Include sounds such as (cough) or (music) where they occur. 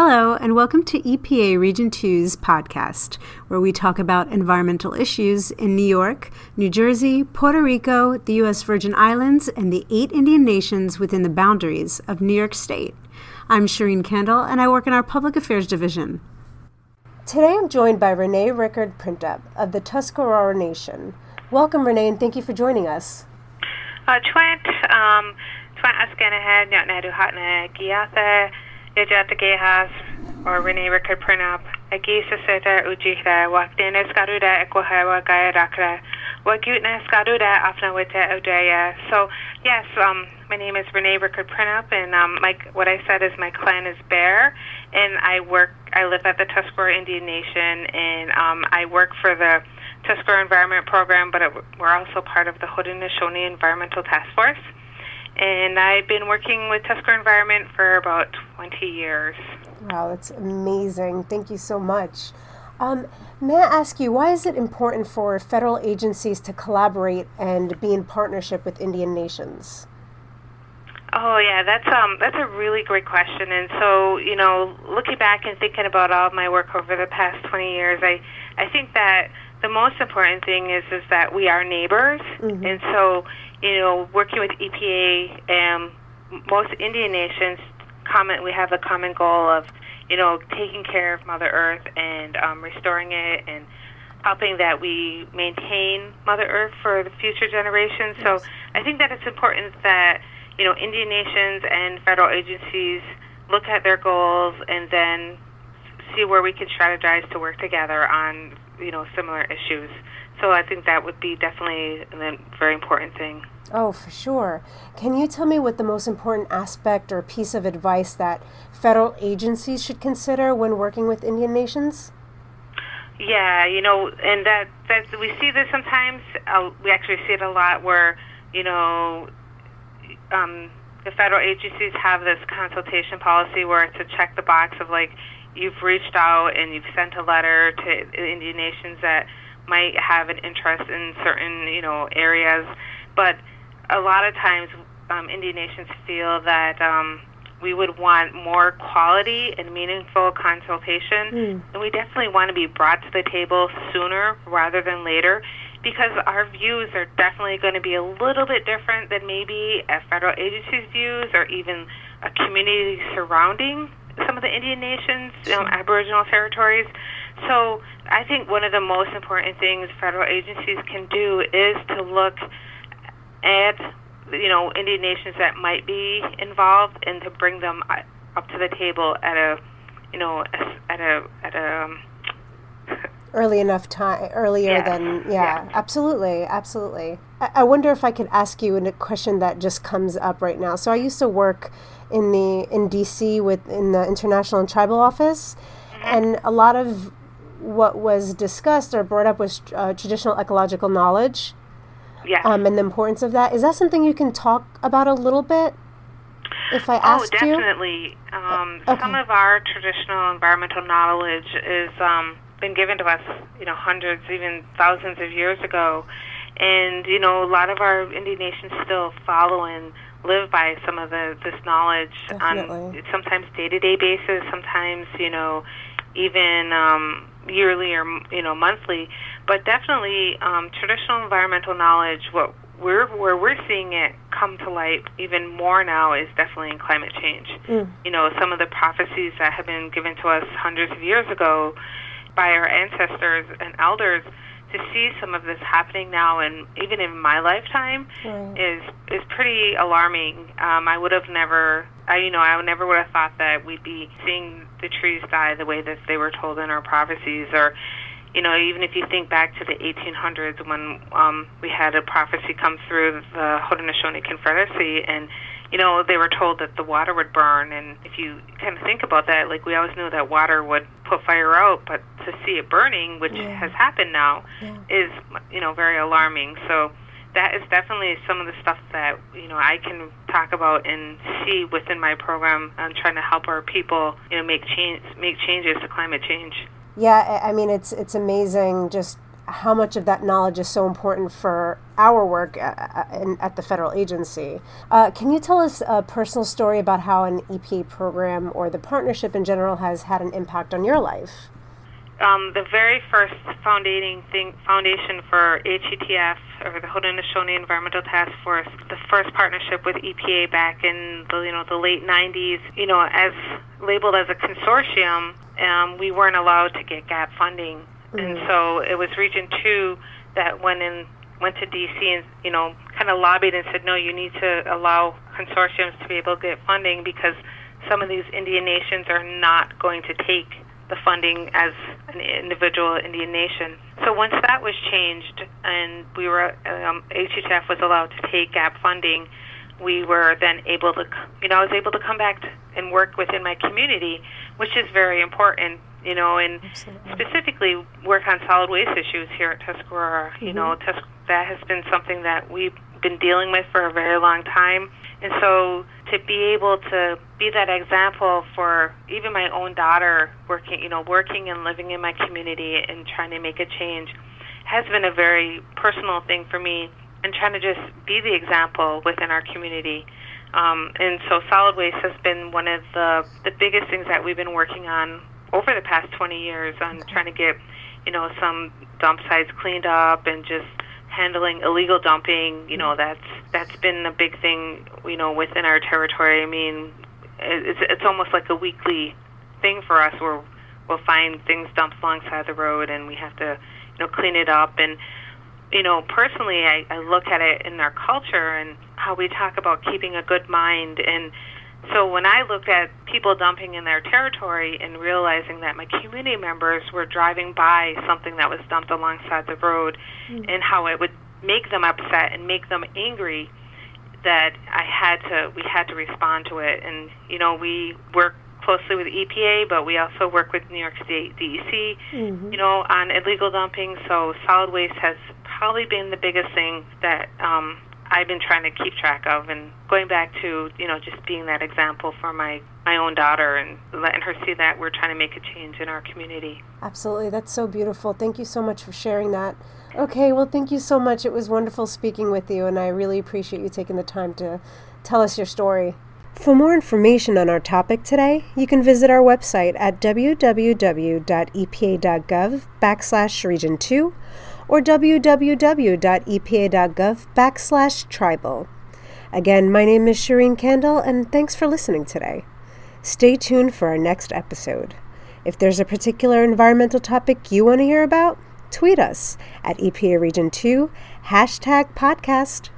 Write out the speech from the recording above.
Hello, and welcome to EPA Region 2's podcast, where we talk about environmental issues in New York, New Jersey, Puerto Rico, the U.S. Virgin Islands, and the eight Indian nations within the boundaries of New York State. I'm Shireen Kendall, and I work in our Public Affairs Division. Today I'm joined by Rene Rickard Printup of the Tuscarora Nation. Welcome, Rene, and thank you for joining us. Uh, Twent, um, Twent Askanahead, Nyatnadu Hatna Giatha, Yajatagehas, or Rene Rickard Printup, Agisa Sita Ujihra, Wakdena Skaruda Ekwahawa Gayarakra, Wagutna Skaruda Afnawita Odaya. So, yes, um, my name is Rene Rickard Printup, and um, my, what I said is my clan is Bear, and I work, I live at the Tuscarora Indian Nation, and um, I work for the Tuscarora Environment Program, but it, we're also part of the Haudenosaunee Environmental Task Force. And I've been working with Tuscarora Environment for about 20 years. Wow, that's amazing. Thank you so much. Um, may I ask you, why is it important for federal agencies to collaborate and be in partnership with Indian nations? Oh yeah, that's um that's a really great question. And so, you know, looking back and thinking about all of my work over the past 20 years, I I think that the most important thing is is that we are neighbors, mm-hmm. and so you know, working with EPA and most Indian nations, common we have a common goal of you know taking care of Mother Earth and um, restoring it and helping that we maintain Mother Earth for the future generations. Yes. So I think that it's important that you know Indian nations and federal agencies look at their goals and then see where we can strategize to work together on you know similar issues. So I think that would be definitely a very important thing. Oh, for sure. Can you tell me what the most important aspect or piece of advice that federal agencies should consider when working with Indian nations? Yeah, you know, and that that we see this sometimes. Uh, we actually see it a lot where, you know, um, the federal agencies have this consultation policy where it's a check the box of like you've reached out and you've sent a letter to Indian nations that might have an interest in certain you know areas, but a lot of times um, Indian nations feel that um, we would want more quality and meaningful consultation, mm. and we definitely want to be brought to the table sooner rather than later because our views are definitely going to be a little bit different than maybe a federal agency's views or even a community surrounding some of the Indian nations, um, Aboriginal territories. So I think one of the most important things federal agencies can do is to look at you know Indian nations that might be involved and to bring them uh, up to the table at a you know at a at a um, (laughs) early enough time earlier yeah. than yeah, yeah, absolutely absolutely I, I wonder if i could ask you a question that just comes up right now so i used to work in the in dc with in the international and tribal office mm-hmm. and a lot of what was discussed or brought up was uh, traditional ecological knowledge yeah. um, and the importance of that is that something you can talk about a little bit if i oh, asked you oh definitely um, okay. some of our traditional environmental knowledge is um, been given to us, you know, hundreds, even thousands of years ago. And, you know, a lot of our Indian nations still follow and live by some of the this knowledge Definitely. on sometimes day to day basis, sometimes, you know, even um, yearly or, you know, monthly. But definitely um, traditional environmental knowledge, what we're where we're seeing it come to light even more now is definitely in climate change. Mm. You know, some of the prophecies that have been given to us hundreds of years ago by our ancestors and elders to see some of this happening now and even in my lifetime is is pretty alarming. Um, I would have never, I you know, I never would have thought that we'd be seeing the trees die the way that they were told in our prophecies, or you know, even if you think back to the 1800s when um, we had a prophecy come through the Haudenosaunee Confederacy and you know, they were told that the water would burn. And if you kind of think about that, like we always knew that water would put fire out, but to see it burning, which yeah. has happened now, yeah. is, you know, very alarming. So that is definitely some of the stuff that, you know, I can talk about and see within my program. I'm trying to help our people, you know, make change, make changes to climate change. Yeah, I mean, it's it's amazing just how much of that knowledge is so important for our work at, at the federal agency. Uh, can you tell us a personal story about how an EPA program or the partnership in general has had an impact on your life? Um, the very first founding thing, foundation for HETF, or the Haudenosaunee Environmental Task Force, the first partnership with EPA back in the you know the late 90s, you know, as labeled as a consortium, um, we weren't allowed to get GAP funding, mm-hmm. and so it was Region Two that went in went to DC and you know kind of lobbied and said, no, you need to allow consortiums to be able to get funding because some of these Indian nations are not going to take the funding as an individual Indian nation. So once that was changed and we were um, HHF was allowed to take gap funding, we were then able to, you know, I was able to come back and work within my community, which is very important, you know, and Absolutely. specifically work on solid waste issues here at Tuscarora. Mm-hmm. You know, Tus- that has been something that we've been dealing with for a very long time. And so to be able to be that example for even my own daughter working, you know, working and living in my community and trying to make a change has been a very personal thing for me and trying to just be the example within our community. Um, and so solid waste has been one of the, the biggest things that we've been working on over the past 20 years on trying to get, you know, some dump sites cleaned up and just handling illegal dumping, you know, mm-hmm. that's that's been a big thing, you know, within our territory. I mean, it's it's almost like a weekly thing for us where we'll find things dumped alongside the road and we have to, you know, clean it up and you know, personally I, I look at it in our culture and how we talk about keeping a good mind and so when I looked at people dumping in their territory and realizing that my community members were driving by something that was dumped alongside the road mm. and how it would make them upset and make them angry that I had to we had to respond to it and you know we work closely with EPA but we also work with New York State DEC mm-hmm. you know on illegal dumping so solid waste has probably been the biggest thing that um, I've been trying to keep track of and going back to, you know, just being that example for my my own daughter and letting her see that we're trying to make a change in our community. Absolutely. That's so beautiful. Thank you so much for sharing that. Okay, well, thank you so much. It was wonderful speaking with you and I really appreciate you taking the time to tell us your story. For more information on our topic today, you can visit our website at www.epa.gov backslash region 2 or www.epa.gov backslash tribal. Again, my name is Shireen Kendall, and thanks for listening today. Stay tuned for our next episode. If there's a particular environmental topic you want to hear about, tweet us at EPA Region 2, hashtag podcast.